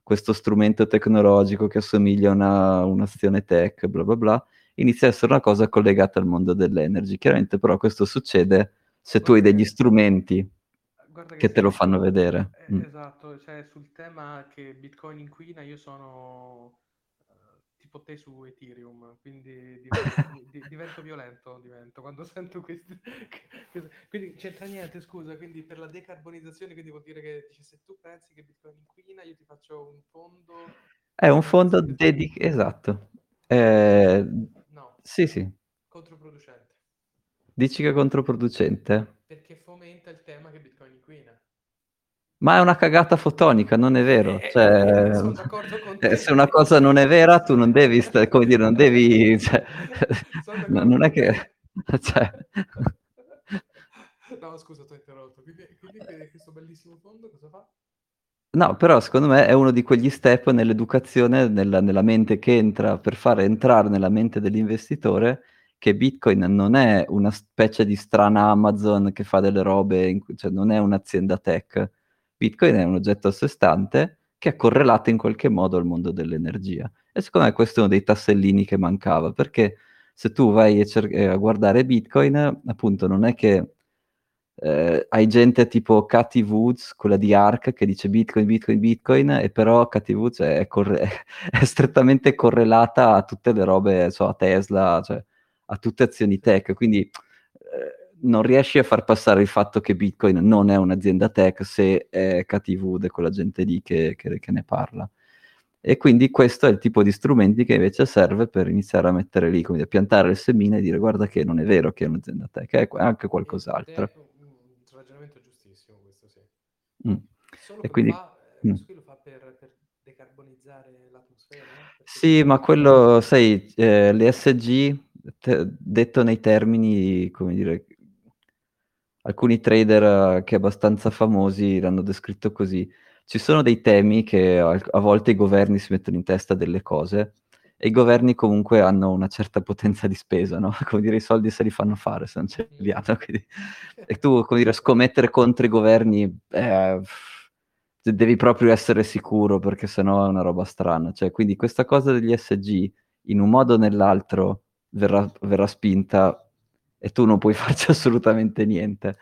questo strumento tecnologico che assomiglia a una, un'azione tech, bla bla bla, inizia a essere una cosa collegata al mondo dell'energy. Chiaramente però questo succede se tu hai degli strumenti che, che te lo fanno vedere. Eh, mm. Esatto, cioè sul tema che Bitcoin inquina io sono uh, tipo te su Ethereum, quindi divento, <laughs> di, divento violento, divento, quando sento questi... <laughs> quindi c'entra niente, scusa, quindi per la decarbonizzazione, quindi vuol dire che dice, se tu pensi che Bitcoin inquina, io ti faccio un fondo... È un fondo dedicato, esatto. Eh, no. Sì, sì. Controproducente. Dici che è controproducente? Perché fomenta il tema che Bitcoin. Ma è una cagata fotonica, non è vero. Eh, cioè, sono d'accordo con te. Se una cosa non è vera, tu non devi, come dire, non devi... <laughs> Cioè, non è che... <laughs> Cioè... No, scusa, ti ho interrotto. Quindi, quindi questo bellissimo fondo cosa fa? No, però secondo me è uno di quegli step nell'educazione, nella, nella mente che entra per fare entrare nella mente dell'investitore che Bitcoin non è una specie di strana Amazon che fa delle robe, in, cioè non è un'azienda tech. Bitcoin è un oggetto a sé stante che è correlato in qualche modo al mondo dell'energia. E secondo me questo è uno dei tassellini che mancava, perché se tu vai a, cer- a guardare Bitcoin, appunto, non è che eh, hai gente tipo Cathy Woods, quella di ARC, che dice Bitcoin, Bitcoin, Bitcoin, e però Cathy Woods è, corre- <laughs> è strettamente correlata a tutte le robe, so, a Tesla, cioè a tutte azioni tech, quindi eh, non riesci a far passare il fatto che Bitcoin non è un'azienda tech se è KTV e quella gente lì che, che, che, ne parla. E quindi questo è il tipo di strumenti che invece serve per iniziare a mettere lì, come a piantare le semine e dire guarda che non è vero che è un'azienda tech, è anche qualcos'altro. È un ragionamento giustissimo questo, sì. Mm. Solo e quindi... Fa, mm. lo fa per, per decarbonizzare l'atmosfera? No? Sì, ma quello, sai, eh, le SG te- detto nei termini, come dire, alcuni trader uh, che abbastanza famosi l'hanno descritto così. Ci sono dei temi che a volte i governi si mettono in testa delle cose e i governi comunque hanno una certa potenza di spesa, no? <laughs> Come dire, i soldi se li fanno fare, se non ce li hanno. <laughs> Quindi... E tu, come dire, scommettere contro i governi, eh, devi proprio essere sicuro perché sennò è una roba strana. Cioè, quindi questa cosa degli SG, in un modo o nell'altro, verrà, verrà spinta e tu non puoi <laughs> farci assolutamente niente.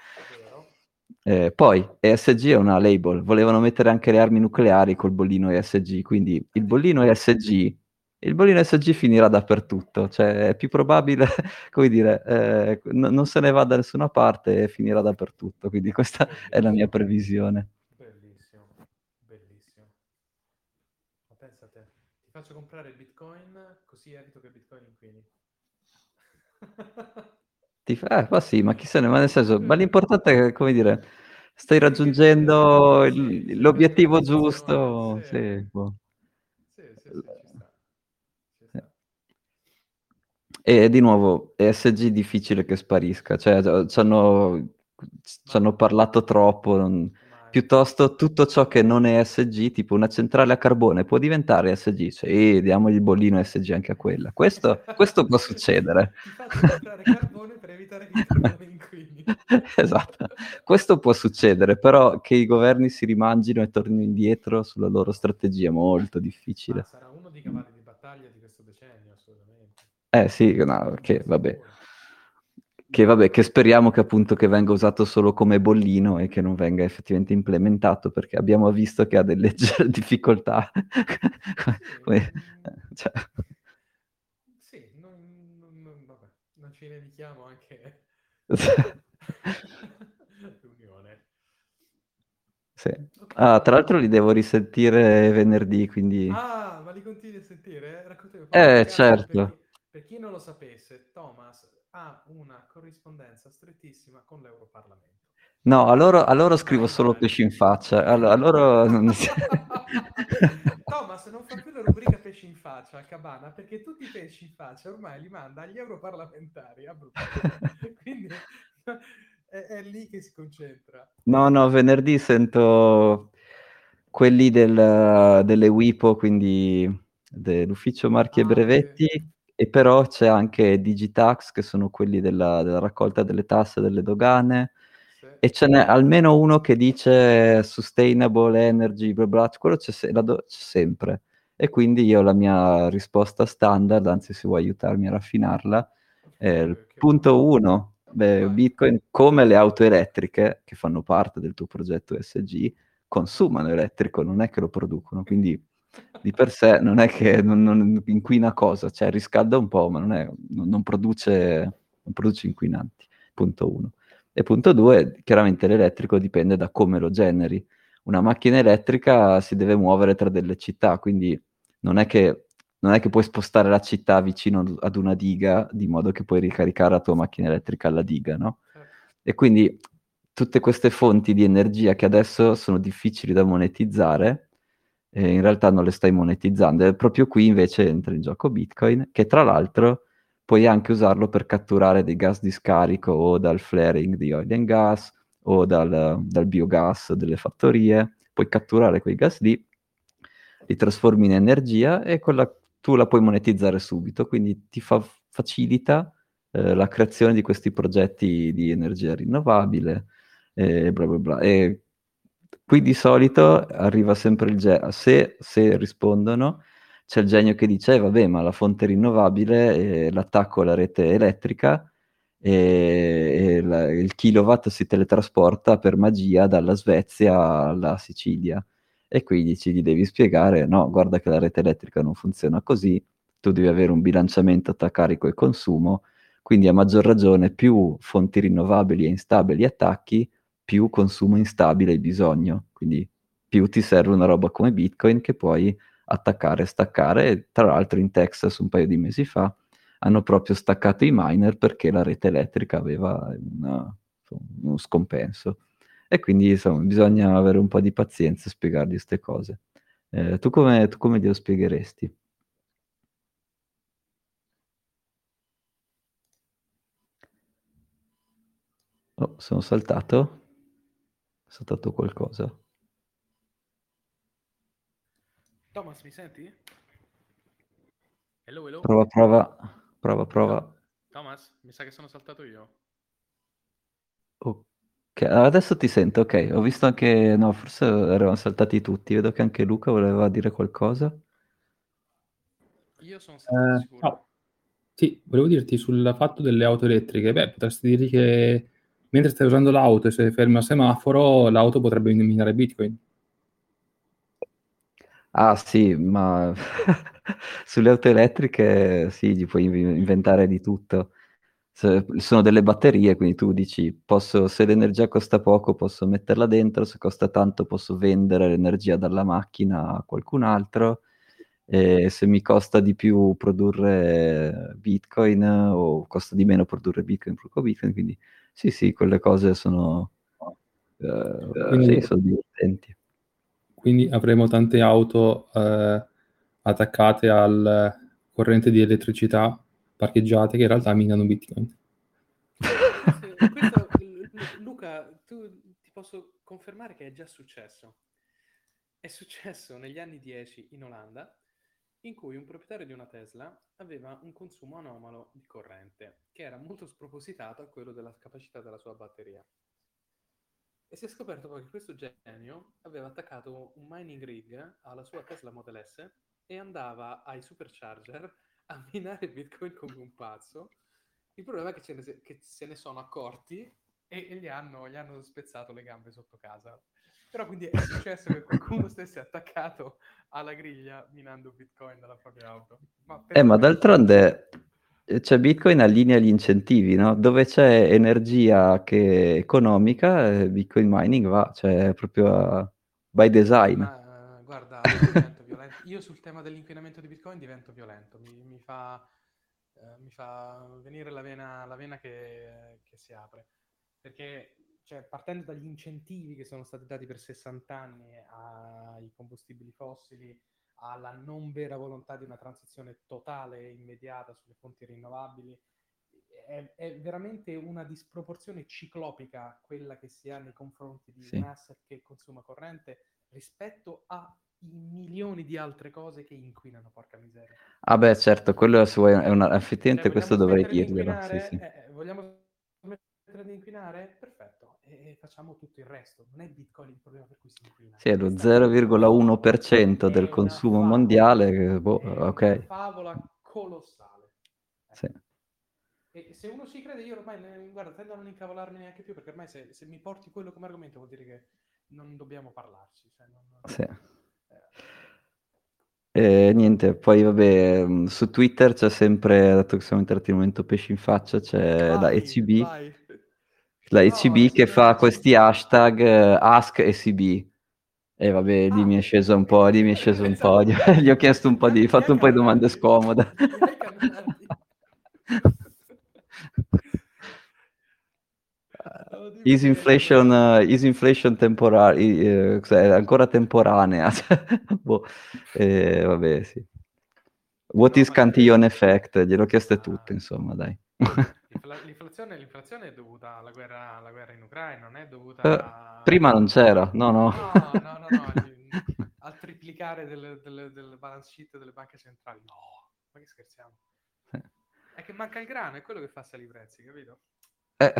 Eh, poi ESG è una label, volevano mettere anche le armi nucleari col bollino ESG, quindi il bollino ESG, il bollino ESG finirà dappertutto, cioè è più probabile, <laughs> come dire, eh, n- non se ne va da nessuna parte e finirà dappertutto, quindi questa è la mia previsione. Bellissimo, bellissimo. Ma pensa a te, ti faccio comprare Bitcoin così evito che Bitcoin inquini. <laughs> Ti fa- eh, ma sì, ma chi se ne, ma nel senso, ma l'importante è, come dire, stai raggiungendo il- l'obiettivo giusto, sì, boh. E di nuovo, ESG difficile che sparisca, cioè ci hanno, parlato troppo, non-. Piuttosto tutto ciò che non è ESG, tipo una centrale a carbone, può diventare ESG, sì, diamogli il bollino ESG anche a quella. Questo, <laughs> questo può succedere. Carbone per evitare che. <laughs> Esatto, questo può succedere, però che i governi si rimangino e tornino indietro sulla loro strategia è molto difficile. sarà uno dei cavalli di battaglia di questo decennio, assolutamente. Eh sì, no, che vabbè. Che vabbè, che speriamo che appunto che venga usato solo come bollino e che non venga effettivamente implementato, perché abbiamo visto che ha delle <laughs> leggere difficoltà. Come- cioè, Sì, non, non- non- vabbè, non ci dedichiamo anche <laughs> l'unione. sì. Ah, tra l'altro li devo risentire venerdì, quindi... Ah, ma li continui a sentire? Raccontami. Eh, certo. Per chi, per chi non lo sapesse, Thomas ha una corrispondenza strettissima con l'Europarlamento. No, a loro, a loro scrivo Vai, solo vai. pesci in faccia. Allora, a loro <laughs> Thomas non fa più la rubrica pesci in faccia a Cabana perché tutti i pesci in faccia ormai li manda agli europarlamentari a Bruxelles. <laughs> Quindi è, è lì che si concentra. No, no, venerdì sento quelli del- delle WIPO, quindi dell'ufficio marchi e Ah, ok. brevetti, e però c'è anche Digitax, che sono quelli della, della raccolta delle tasse, delle dogane, Sì. e ce n'è almeno uno che dice sustainable energy, bla bla, quello c'è, se- do- c'è sempre. E quindi io la mia risposta standard, anzi se vuoi aiutarmi a raffinarla, è il punto buono. uno, beh, Vai. Bitcoin come le auto elettriche che fanno parte del tuo progetto ESG consumano elettrico, non è che lo producono, quindi di per sé non è che non, non inquina cosa, cioè riscalda un po', ma non, è- non- produce, non produce inquinanti, punto uno. E punto due, chiaramente l'elettrico dipende da come lo generi. Una macchina elettrica si deve muovere tra delle città, quindi non è che, non è che puoi spostare la città vicino ad una diga di modo che puoi ricaricare la tua macchina elettrica alla diga, no? E quindi tutte queste fonti di energia che adesso sono difficili da monetizzare, eh, in realtà non le stai monetizzando. E proprio qui invece entra in gioco Bitcoin, che tra l'altro puoi anche usarlo per catturare dei gas di scarico o dal flaring di oil and gas o dal, dal biogas delle fattorie. Puoi catturare quei gas lì, li trasformi in energia e quella tu la puoi monetizzare subito, quindi ti fa- facilita eh, la creazione di questi progetti di energia rinnovabile e bla bla bla. E qui di solito arriva sempre il genio, se, se rispondono, c'è il genio che dice, eh, vabbè, ma la fonte rinnovabile, eh, l'attacco alla rete elettrica e, e la- il kilowatt si teletrasporta per magia dalla Svezia alla Sicilia. E quindi ci gli devi spiegare, no, guarda che la rete elettrica non funziona così, tu devi avere un bilanciamento tra carico e consumo, quindi a maggior ragione più fonti rinnovabili e instabili attacchi, più consumo instabile hai bisogno, quindi più ti serve una roba come Bitcoin che puoi attaccare e staccare. Tra l'altro in Texas un paio di mesi fa hanno proprio staccato i miner perché la rete elettrica aveva una- uno scompenso. E quindi insomma, bisogna avere un po' di pazienza e spiegargli queste cose. Eh, tu come, tu come glielo spiegheresti? Oh, sono saltato? Saltato qualcosa? Thomas, mi senti? Hello, hello. Prova, prova, prova, prova. Thomas, mi sa che sono saltato io. Ok, adesso ti sento, ok. Ho visto anche, no, forse erano saltati tutti. Vedo che anche Luca voleva dire qualcosa. Io sono saltato Eh, sicuro. no. Sì, volevo dirti sul fatto delle auto elettriche. Beh, potresti dire che mentre stai usando l'auto e sei fermo a semaforo, l'auto potrebbe minare Bitcoin. Ah sì, ma <laughs> sulle auto elettriche sì, gli puoi inventare di tutto. sono delle batterie, quindi tu dici, posso, se l'energia costa poco posso metterla dentro, se costa tanto posso vendere l'energia dalla macchina a qualcun altro, e se mi costa di più produrre Bitcoin o costa di meno produrre Bitcoin, produco Bitcoin, quindi sì, sì, quelle cose sono, uh, quindi, sì, sono divertenti. Quindi avremo tante auto uh, attaccate al corrente di elettricità parcheggiate che in realtà minano Bitcoin. Questo, <laughs> Luca, tu ti posso confermare che è già successo. È successo negli anni 10 in Olanda in cui un proprietario di una Tesla aveva un consumo anomalo di corrente, che era molto spropositato a quello della capacità della sua batteria. E si è scoperto poi che questo genio aveva attaccato un mining rig alla sua Tesla Model S e andava ai supercharger a minare Bitcoin come un pazzo. Il problema è che, ne, che se ne sono accorti e, e gli, hanno, gli hanno spezzato le gambe sotto casa. Però quindi è successo che qualcuno stesse attaccato alla griglia minando Bitcoin dalla propria auto. Ma eh, ma d'altronde c'è cioè Bitcoin allinea gli incentivi, no? Dove c'è energia che economica, eh, Bitcoin mining va, cioè proprio by design. Ma, guarda, io, io sul tema dell'inquinamento di Bitcoin divento violento, mi, mi, fa, eh, mi fa, venire la vena, la vena che, che si apre. Perché cioè, partendo dagli incentivi che sono stati dati per 60 anni ai combustibili fossili, alla non vera volontà di una transizione totale e immediata sulle fonti rinnovabili, è, è, veramente una disproporzione ciclopica quella che si ha nei confronti di sì. un asset che consuma corrente rispetto a milioni di altre cose che inquinano, porca miseria. Ah beh, certo, quello è, una, effettivamente cioè, questo dovrei dirglielo. Sì, sì. Eh, eh, vogliamo di inquinare? Perfetto e facciamo tutto il resto. Non è Bitcoin il problema per cui si inquina. Sì, è lo 0,1% del consumo favola, mondiale. Boh, è ok. Una favola colossale. Eh. Sì. E se uno ci crede, io ormai, guarda, tendo a non incavolarmi neanche più, perché ormai se, se mi porti quello come argomento vuol dire che non dobbiamo parlarci. Cioè non, sì. Eh. niente, poi vabbè, mm, su Twitter c'è sempre, dato che siamo entrati in momento pesci in faccia, c'è vai, la ECB. Vai la ECB no, che fa questi hashtag uh, Ask ECB. E vabbè, lì ah, mi è sceso un po', lì mi è sceso un po', gli ho chiesto un po' di, fatto un po' di domande scomode. <laughs> <laughs> is inflation, uh, is inflation temporary, uh, ancora temporanea? <laughs> boh. eh, vabbè, sì. What is Cantillon effect? Glielo chiesto tutte, insomma, dai. L'inflazione, l'inflazione, è dovuta alla guerra, alla guerra, in Ucraina, non è dovuta... Eh, a... Prima non c'era, no, no. No, no, no, no <laughs> al triplicare del, del, del, balance sheet delle banche centrali. No, ma che scherziamo. Eh. È che manca il grano, è quello che fa salire i prezzi, capito? Eh,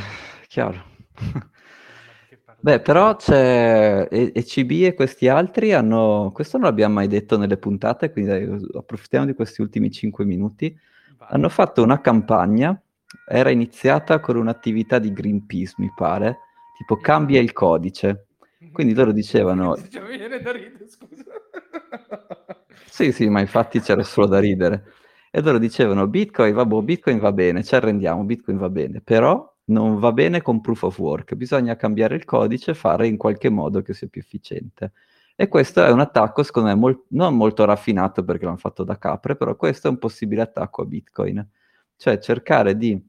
chiaro. Beh, però c'è ECB e questi altri hanno... Questo non l'abbiamo mai detto nelle puntate, quindi dai, approfittiamo di questi ultimi 5 minuti. Vai. Hanno fatto una campagna era iniziata con un'attività di Greenpeace, mi pare, tipo cambia il codice. Quindi loro dicevano... <laughs> Cioè, mi viene da ridere, scusa. <laughs> sì, sì, ma infatti c'era solo da ridere. E loro dicevano Bitcoin, vabbè, Bitcoin va bene, ci arrendiamo, Bitcoin va bene, però non va bene con proof of work, bisogna cambiare il codice e fare in qualche modo che sia più efficiente. E questo è un attacco, secondo me, mol- non molto raffinato perché l'hanno fatto da capre, però questo è un possibile attacco a Bitcoin. Cioè cercare di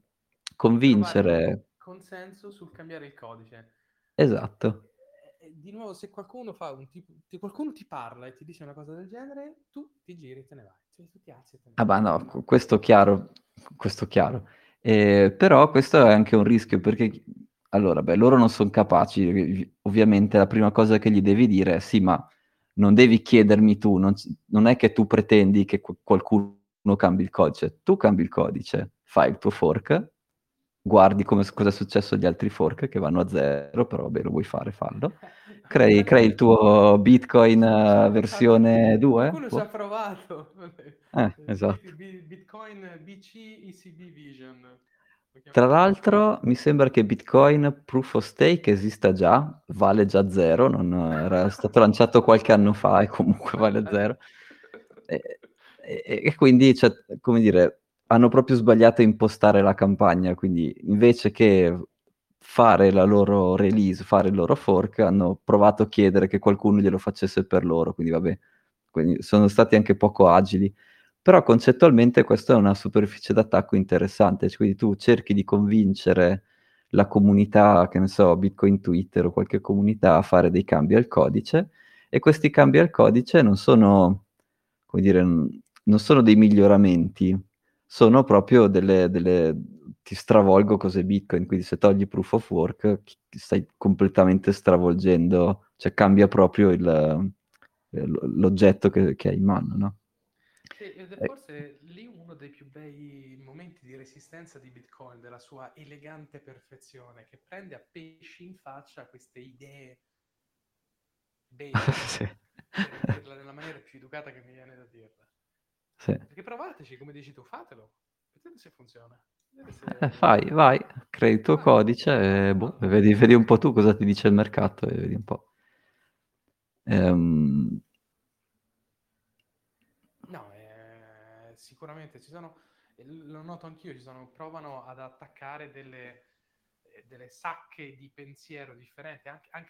convincere... Consenso sul cambiare il codice. Esatto. Di nuovo, se qualcuno fa un tipo, se qualcuno ti parla e ti dice una cosa del genere, tu ti giri e te ne vai. Cioè, tu ti alzi e te ne vai. Ah, beh, no, questo chiaro, questo chiaro. Eh, però questo è anche un rischio perché, allora, beh, loro non sono capaci. Ovviamente la prima cosa che gli devi dire è sì, ma non devi chiedermi tu, non, non è che tu pretendi che qualcuno cambi il codice, tu cambi il codice, fai il tuo fork, guardi come, cosa è successo agli altri fork che vanno a zero, però vabbè lo vuoi fare, fallo. Crei, crei il tuo Bitcoin uh, versione 2. Qualcuno ci ha provato. Eh, esatto. Bitcoin BC ECB Vision. Tra l'altro, mi sembra che Bitcoin Proof of Stake esista già, vale già zero, non era stato lanciato qualche anno fa e comunque vale zero. <laughs> E, e, e quindi, cioè, come dire, hanno proprio sbagliato a impostare la campagna, quindi invece che fare la loro release, fare il loro fork, hanno provato a chiedere che qualcuno glielo facesse per loro, quindi vabbè, quindi sono stati anche poco agili. Però concettualmente questa è una superficie d'attacco interessante, cioè, quindi tu cerchi di convincere la comunità, che ne so, Bitcoin Twitter o qualche comunità a fare dei cambi al codice e questi cambi al codice non sono, come dire, non sono dei miglioramenti, sono proprio delle, delle ti stravolgo cose Bitcoin, quindi se togli proof of work stai completamente stravolgendo, cioè cambia proprio il, l'oggetto che, che hai in mano, no? Ed è forse lì uno dei più bei momenti di resistenza di Bitcoin, della sua elegante perfezione, che prende a pesci in faccia queste idee <laughs> belle, sì. per dirla nella maniera più educata che mi viene da dirla. Sì. Perché provateci, come dici tu, fatelo, vedete se funziona. Se... Eh, vai, vai, crei il tuo ah, codice e boh, vedi, vedi, un po' tu cosa ti dice il mercato e vedi un po'. Ehm, sicuramente ci sono, lo noto anch'io, ci sono, provano ad attaccare delle, eh, delle sacche di pensiero differenti, anche, anche